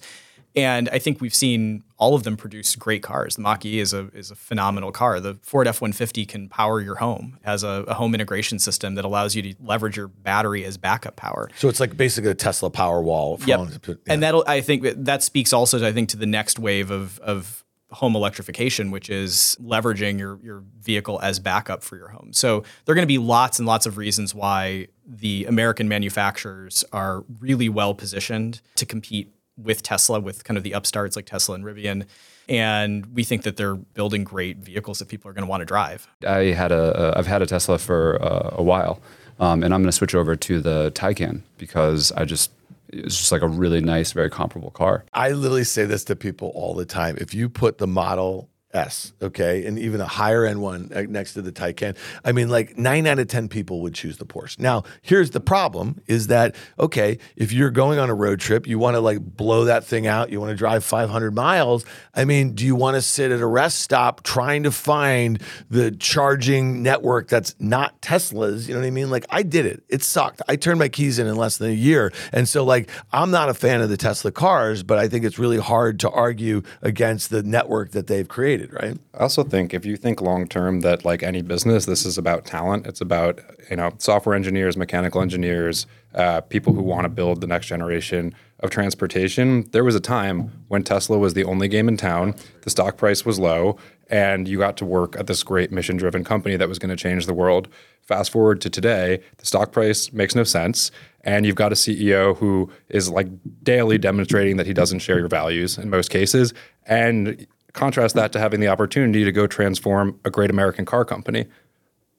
And I think we've seen all of them produce great cars. The Mach E is a, is a phenomenal car. The Ford F 150 can power your home, it has a, a, home integration system that allows you to leverage your battery as backup power. So it's like basically a Tesla Powerwall. Yep. Yeah. And that'll, I think that speaks also, I think, to the next wave of, of home electrification, which is leveraging your, your vehicle as backup for your home. So there are going to be lots and lots of reasons why the American manufacturers are really well positioned to compete with Tesla, with kind of the upstarts like Tesla and Rivian. And we think that they're building great vehicles that people are going to want to drive. I had a, have had a Tesla for uh, a while, um, and I'm going to switch over to the Taycan because I just it's just like a really nice, very comparable car. I literally say this to people all the time. If you put the Model S, okay, and even a higher end one uh, next to the Taycan. I mean, like nine out of ten people would choose the Porsche. Now, here's the problem: is that okay? If you're going on a road trip, you want to like blow that thing out. You want to drive 500 miles. I mean, do you want to sit at a rest stop trying to find the charging network that's not Tesla's? You know what I mean? Like I did it. It sucked. I turned my keys in in less than a year, and so like I'm not a fan of the Tesla cars, but I think it's really hard to argue against the network that they've created right? I also think if you think long term that like any business, this is about talent. It's about you know software engineers, mechanical engineers, uh, people who want to build the next generation of transportation. There was a time when Tesla was the only game in town. The stock price was low, and you got to work at this great mission driven company that was going to change the world. Fast forward to today, the stock price makes no sense. And you've got a CEO who is like daily demonstrating that he doesn't share your values in most cases. And contrast that to having the opportunity to go transform a great American car company.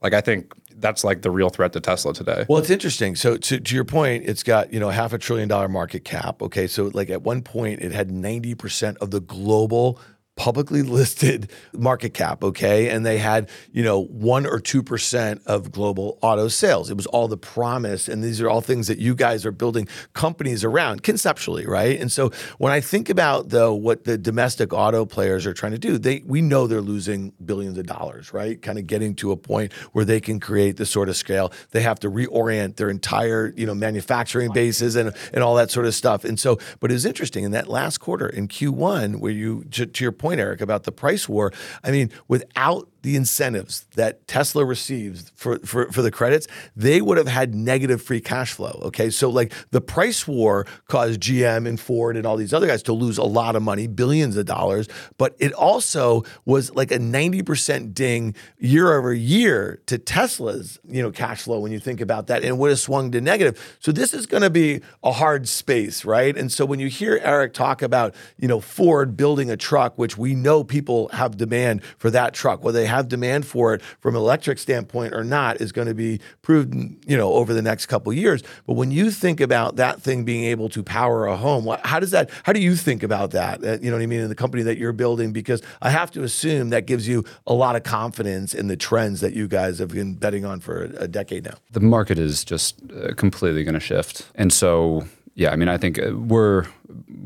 Like I think that's like the real threat to Tesla today. Well, it's interesting. So to, to your point, it's got, you know, half a trillion dollar market cap. Okay. So like at one point it had 90% of the global publicly listed market cap, okay? And they had, you know, 1 or 2% of global auto sales. It was all the promise and these are all things that you guys are building companies around conceptually, right? And so when I think about though what the domestic auto players are trying to do, they we know they're losing billions of dollars, right? Kind of getting to a point where they can create the sort of scale. They have to reorient their entire, you know, manufacturing bases and and all that sort of stuff. And so but it was interesting in that last quarter in Q1 where you to, to your point point, Eric, about the price war. I mean, without the incentives that Tesla receives for, for, for the credits, they would have had negative free cash flow. Okay. So, like the price war caused GM and Ford and all these other guys to lose a lot of money, billions of dollars. But it also was like a 90% ding year over year to Tesla's, you know, cash flow when you think about that and would have swung to negative. So, this is going to be a hard space, right? And so, when you hear Eric talk about, you know, Ford building a truck, which we know people have demand for that truck, whether they have demand for it from an electric standpoint or not is going to be proved, you know, over the next couple years. But when you think about that thing being able to power a home, how does that? How do you think about that? Uh, you know what I mean in the company that you're building? Because I have to assume that gives you a lot of confidence in the trends that you guys have been betting on for a, decade now. The market is just uh, completely going to shift, and so yeah, I mean, I think uh, we're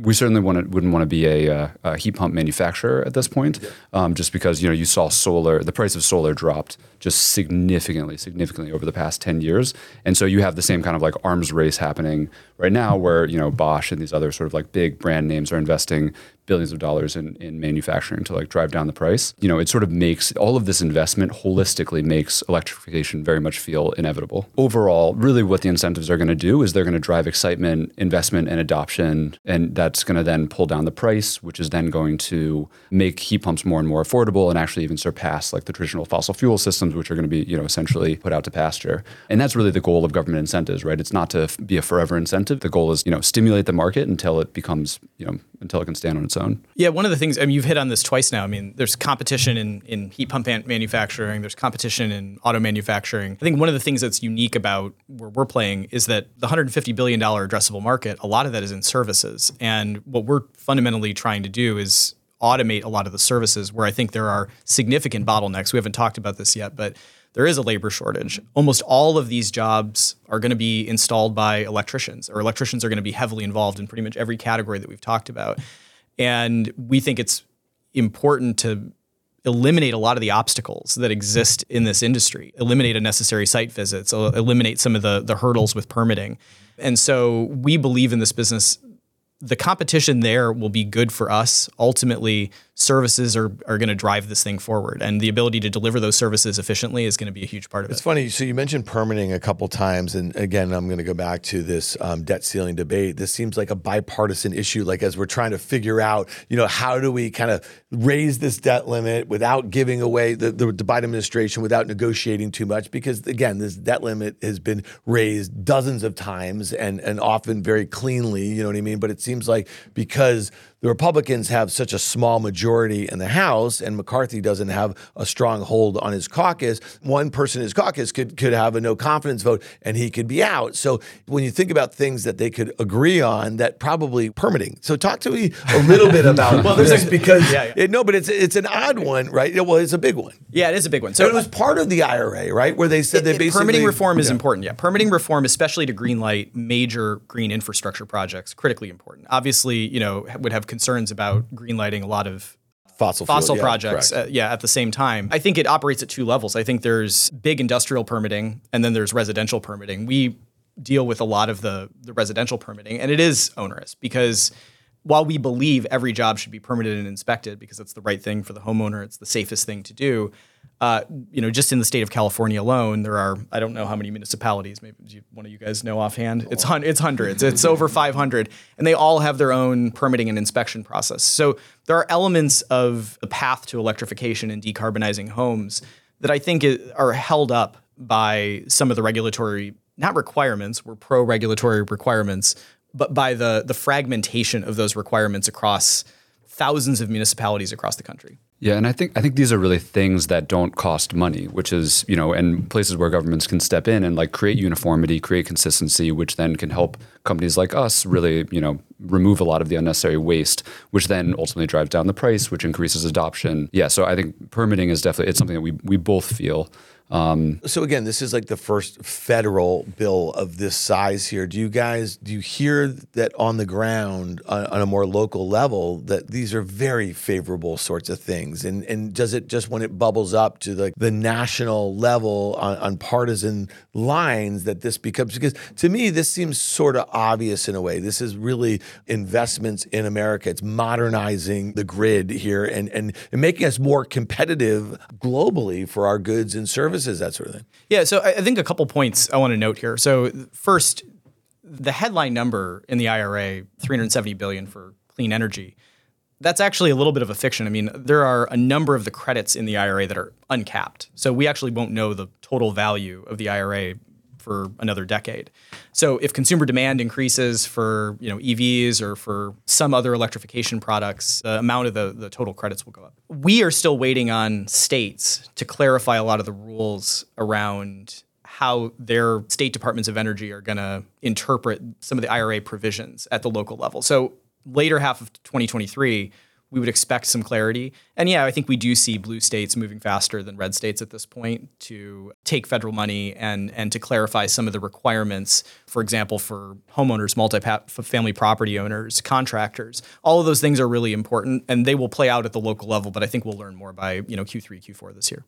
we certainly want wouldn't want to be a, uh, a, heat pump manufacturer at this point, yeah. um, just because you know you saw solar, the price of solar dropped just significantly, significantly over the past ten years, and so you have the same kind of like arms race happening right now, where you know Bosch and these other sort of like big brand names are investing billions of dollars in, in manufacturing to like drive down the price. You know, it sort of makes all of this investment holistically makes electrification very much feel inevitable. Overall, really what the incentives are going to do is they're going to drive excitement, investment, and adoption. And and that's going to then pull down the price, which is then going to make heat pumps more and more affordable, and actually even surpass like the traditional fossil fuel systems, which are going to be you know essentially put out to pasture. And that's really the goal of government incentives, right? It's not to be a forever incentive. The goal is you know stimulate the market until it becomes you know until it can stand on its own. Yeah, one of the things I mean you've hit on this twice now. I mean, there's competition in in heat pump manufacturing. There's competition in auto manufacturing. I think one of the things that's unique about where we're playing is that the 150 billion dollar addressable market, a lot of that is in services. And what we're fundamentally trying to do is automate a lot of the services where I think there are significant bottlenecks. We haven't talked about this yet, but there is a labor shortage. Almost all of these jobs are going to be installed by electricians, or electricians are going to be heavily involved in pretty much every category that we've talked about. And we think it's important to eliminate a lot of the obstacles that exist in this industry, eliminate unnecessary site visits, eliminate some of the the hurdles with permitting. And so we believe in this business the competition there will be good for us. Ultimately, services are, are going to drive this thing forward, and the ability to deliver those services efficiently is going to be a huge part of it's it. It's funny. So you mentioned permitting a couple times, and again, I'm going to go back to this um, debt ceiling debate. This seems like a bipartisan issue. Like as we're trying to figure out, you know, how do we kind of raise this debt limit without giving away the, the, the Biden administration, without negotiating too much? Because again, this debt limit has been raised dozens of times and and often very cleanly. You know what I mean? But it seems like because the Republicans have such a small majority in the House, and McCarthy doesn't have a strong hold on his caucus. One person in his caucus could could have a no confidence vote, and he could be out. So when you think about things that they could agree on, that probably permitting. So talk to me a little bit about well, there's this because yeah, yeah. It, no, but it's it's an odd one, right? Well, it's a big one. Yeah, it is a big one. So but it was part of the IRA, right, where they said it, they basically permitting reform is yeah. important. Yeah, permitting reform, especially to greenlight major green infrastructure projects, critically important. Obviously, you know, would have concerns about greenlighting a lot of fossil fossil fuel, projects. Yeah, uh, yeah, at the same time, I think it operates at two levels. I think there's big industrial permitting, and then there's residential permitting. We deal with a lot of the the residential permitting, and it is onerous because while we believe every job should be permitted and inspected because it's the right thing for the homeowner, it's the safest thing to do. Uh, you know, just in the state of California alone, there are I don't know how many municipalities. Maybe one of you guys know offhand. It's hun- it's hundreds. It's over 500, and they all have their own permitting and inspection process. So there are elements of the path to electrification and decarbonizing homes that I think are held up by some of the regulatory not requirements. We're pro regulatory requirements, but by the the fragmentation of those requirements across thousands of municipalities across the country. Yeah, and I think I think these are really things that don't cost money, which is you know, and places where governments can step in and like create uniformity, create consistency, which then can help companies like us really you know remove a lot of the unnecessary waste, which then ultimately drives down the price, which increases adoption. Yeah, so I think permitting is definitely it's something that we we both feel um, so again, this is like the first federal bill of this size here. Do you guys do you hear that on the ground on, on, a more local level that these are very favorable sorts of things? And and does it just when it bubbles up to like the national level on, on partisan lines that this becomes because to me this seems sort of obvious in a way. This is really investments in America. It's modernizing the grid here and and, and making us more competitive globally for our goods and services services, that sort of thing. Yeah, so I think a couple points I want to note here. So first, the headline number in the IRA, 370 billion for clean energy. That's actually a little bit of a fiction. I mean, there are a number of the credits in the IRA that are uncapped. So we actually won't know the total value of the IRA for another decade. So if consumer demand increases for you know EVs or for some other electrification products, the amount of the, the total credits will go up. We are still waiting on states to clarify a lot of the rules around how their state departments of energy are going to interpret some of the IRA provisions at the local level. So later half of 2023 we would expect some clarity. And yeah, I think we do see blue states moving faster than red states at this point to take federal money and and to clarify some of the requirements, for example, for homeowners, multi-family property owners, contractors. All of those things are really important and they will play out at the local level, but I think we'll learn more by, you know, Q3, Q4 this year.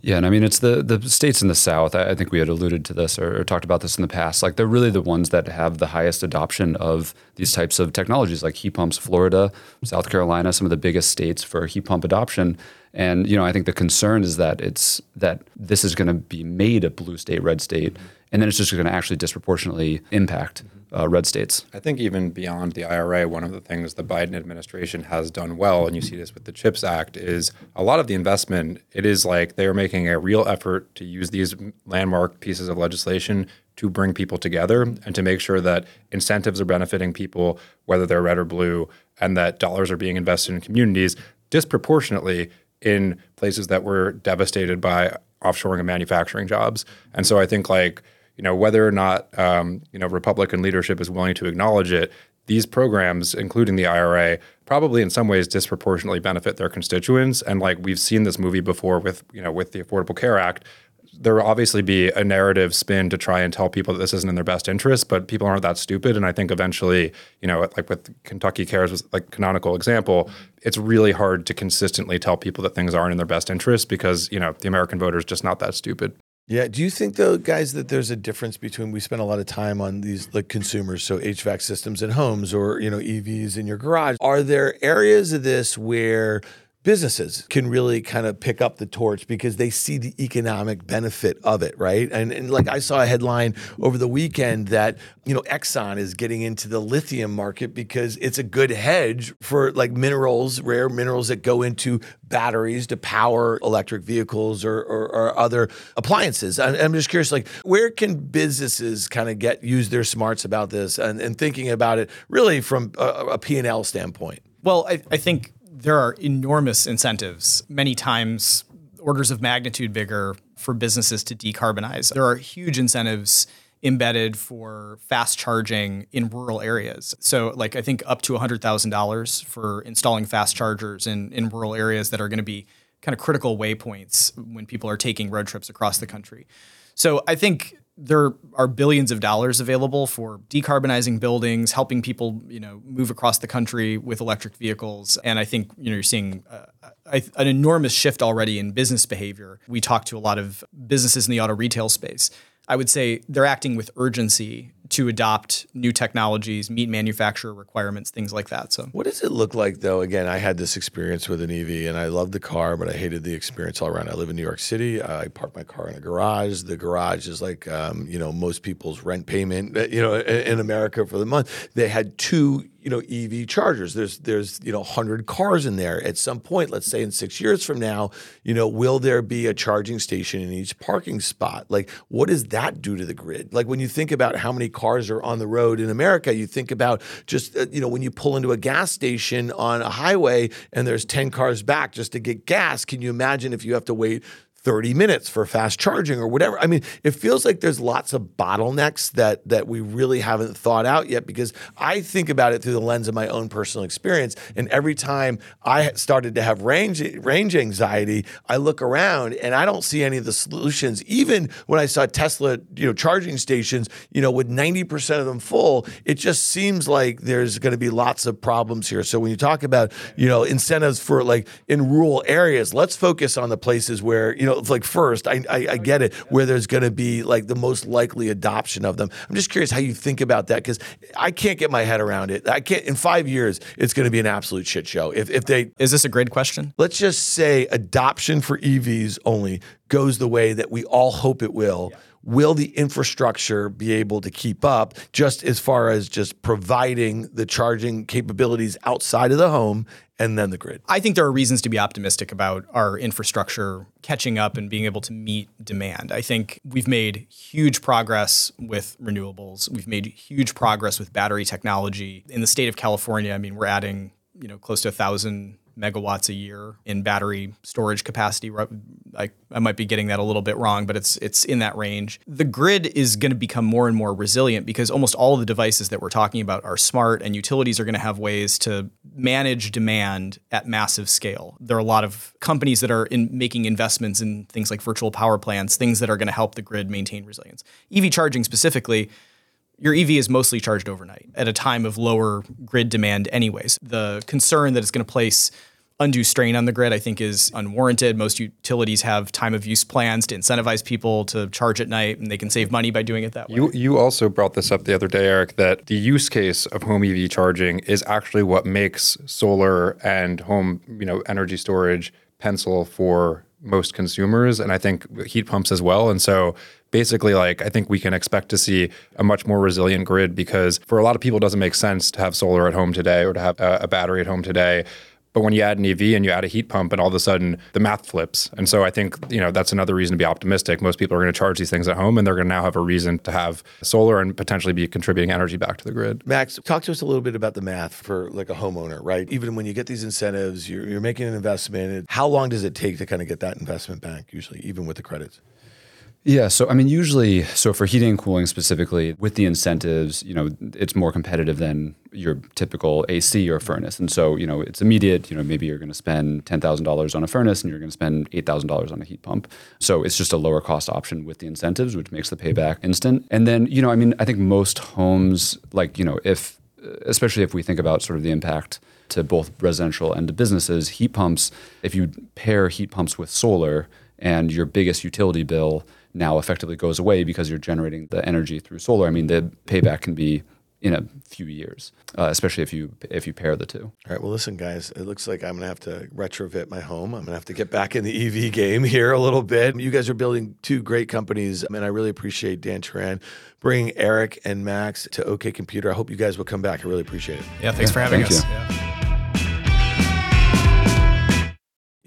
Yeah, and I mean it's the the states in the South. I, I think we had alluded to this or, or, talked about this in the past. Like they're really the ones that have the highest adoption of these types of technologies, like heat pumps. Florida, South Carolina, some of the biggest states for heat pump adoption. And you know, I think the concern is that it's that this is going to be made a blue state, red state, and then it's just going to actually disproportionately impact uh, red states. I think even beyond the IRA, one of the things the Biden administration has done well, and you see this with the CHIPS Act, is a lot of the investment. It is like they are making a real effort to use these landmark pieces of legislation to bring people together and to make sure that incentives are benefiting people, whether they're red or blue, and that dollars are being invested in communities disproportionately in places that were devastated by offshoring of manufacturing jobs. And so I think like you know whether or not um, you know Republican leadership is willing to acknowledge it, these programs, including the IRA, probably in some ways disproportionately benefit their constituents. And like we've seen this movie before with you know with the Affordable Care Act, there will obviously be a narrative spin to try and tell people that this isn't in their best interest, but people aren't that stupid. And I think eventually, you know, like with Kentucky Cares was like canonical example, it's really hard to consistently tell people that things aren't in their best interest because, you know, the American voter is just not that stupid. Yeah. Do you think though, guys, that there's a difference between we spend a lot of time on these like consumers, so HVAC systems in homes or you know EVs in your garage? Are there areas of this where businesses can really kind of pick up the torch because they see the economic benefit of it, right? And, and like I saw a headline over the weekend that, you know, Exxon is getting into the lithium market because it's a good hedge for like minerals, rare minerals that go into batteries to power electric vehicles or, or, or other appliances. I'm, just curious, like, where can businesses kind of get use their smarts about this and, and thinking about it really from a, a P&L standpoint? Well, I, I think there are enormous incentives, many times orders of magnitude bigger for businesses to decarbonize. There are huge incentives embedded for fast charging in rural areas. So, like, I think up to $100,000 for installing fast chargers in, in rural areas that are going to be kind of critical waypoints when people are taking road trips across the country. So, I think there are billions of dollars available for decarbonizing buildings, helping people, you know, move across the country with electric vehicles. And I think you know you're seeing uh, an enormous shift already in business behavior. We talk to a lot of businesses in the auto retail space. I would say they're acting with urgency to adopt new technologies, meet manufacturer requirements, things like that. So, what does it look like though? Again, I had this experience with an EV, and I loved the car, but I hated the experience all around. I live in New York City. I park my car in a garage. The garage is like, um, you know, most people's rent payment, you know, in America for the month. They had two you know EV chargers. There's there's you know 100 cars in there. At some point, let's say in 6 years from now, you know, will there be a charging station in each parking spot? Like what does that do to the grid? Like when you think about how many cars are on the road in America, you think about just uh, you know when you pull into a gas station on a highway and there's 10 cars back just to get gas, can you imagine if you have to wait 30 minutes for fast charging or whatever. I mean, it feels like there's lots of bottlenecks that that we really haven't thought out yet because I think about it through the lens of my own personal experience and every time I started to have range range anxiety, I look around and I don't see any of the solutions. Even when I saw Tesla, you know, charging stations, you know, with 90% of them full, it just seems like there's going to be lots of problems here. So when you talk about, you know, incentives for like in rural areas, let's focus on the places where, you know, like first, I, I, I get it, where there's going to be like the most likely adoption of them. I'm just curious how you think about that because I can't get my head around it. I can't, in five years, it's going to be an absolute shit show. If, if they, is this a grid question? Let's just say adoption for EVs only goes the way that we all hope it will. Yeah will the infrastructure be able to keep up just as far as just providing the charging capabilities outside of the home and then the grid? I think there are reasons to be optimistic about our infrastructure catching up and being able to meet demand. I think we've made huge progress with renewables. We've made huge progress with battery technology. In the state of California, I mean, we're adding, you know, close to a thousand megawatts a year in battery storage capacity. I, I might be getting that a little bit wrong, but it's it's in that range. The grid is going to become more and more resilient because almost all of the devices that we're talking about are smart, and utilities are going to have ways to manage demand at massive scale. There are a lot of companies that are in making investments in things like virtual power plants, things that are going to help the grid maintain resilience. EV charging specifically your EV is mostly charged overnight at a time of lower grid demand, anyways. The concern that it's going to place undue strain on the grid, I think, is unwarranted. Most utilities have time of use plans to incentivize people to charge at night, and they can save money by doing it that way. You, you also brought this up the other day, Eric, that the use case of home EV charging is actually what makes solar and home you know, energy storage pencil for most consumers, and I think heat pumps as well. And so basically like I think we can expect to see a much more resilient grid because for a lot of people it doesn't make sense to have solar at home today or to have a, a battery at home today. But when you add an EV and you add a heat pump, and all of a sudden the math flips. And so I think you know that's another reason to be optimistic. Most people are going to charge these things at home, and they're going to now have a reason to have solar and potentially be contributing energy back to the grid. Max, talk to us a little bit about the math for like a homeowner, right? Even when you get these incentives, you're, you're making an investment. How long does it take to kind of get that investment back? Usually, even with the credits. Yeah, so I mean, usually, so for heating and cooling specifically, with the incentives, you know, it's more competitive than your typical AC or furnace, and so you know, it's immediate. You know, maybe you're going to spend ten thousand dollars on a furnace, and you're going to spend eight thousand dollars on a heat pump. So it's just a lower cost option with the incentives, which makes the payback instant. And then, you know, I mean, I think most homes, like you know, if especially if we think about sort of the impact to both residential and to businesses, heat pumps. If you pair heat pumps with solar, and your biggest utility bill now effectively goes away because you're generating the energy through solar. I mean, the payback can be in a few years, uh, especially if you if you pair the two. All right. Well, listen, guys. It looks like I'm gonna have to retrofit my home. I'm gonna have to get back in the EV game here a little bit. You guys are building two great companies, and I really appreciate Dan Teran bringing Eric and Max to OK Computer. I hope you guys will come back. I really appreciate it. Yeah. Thanks yeah, for having thank us.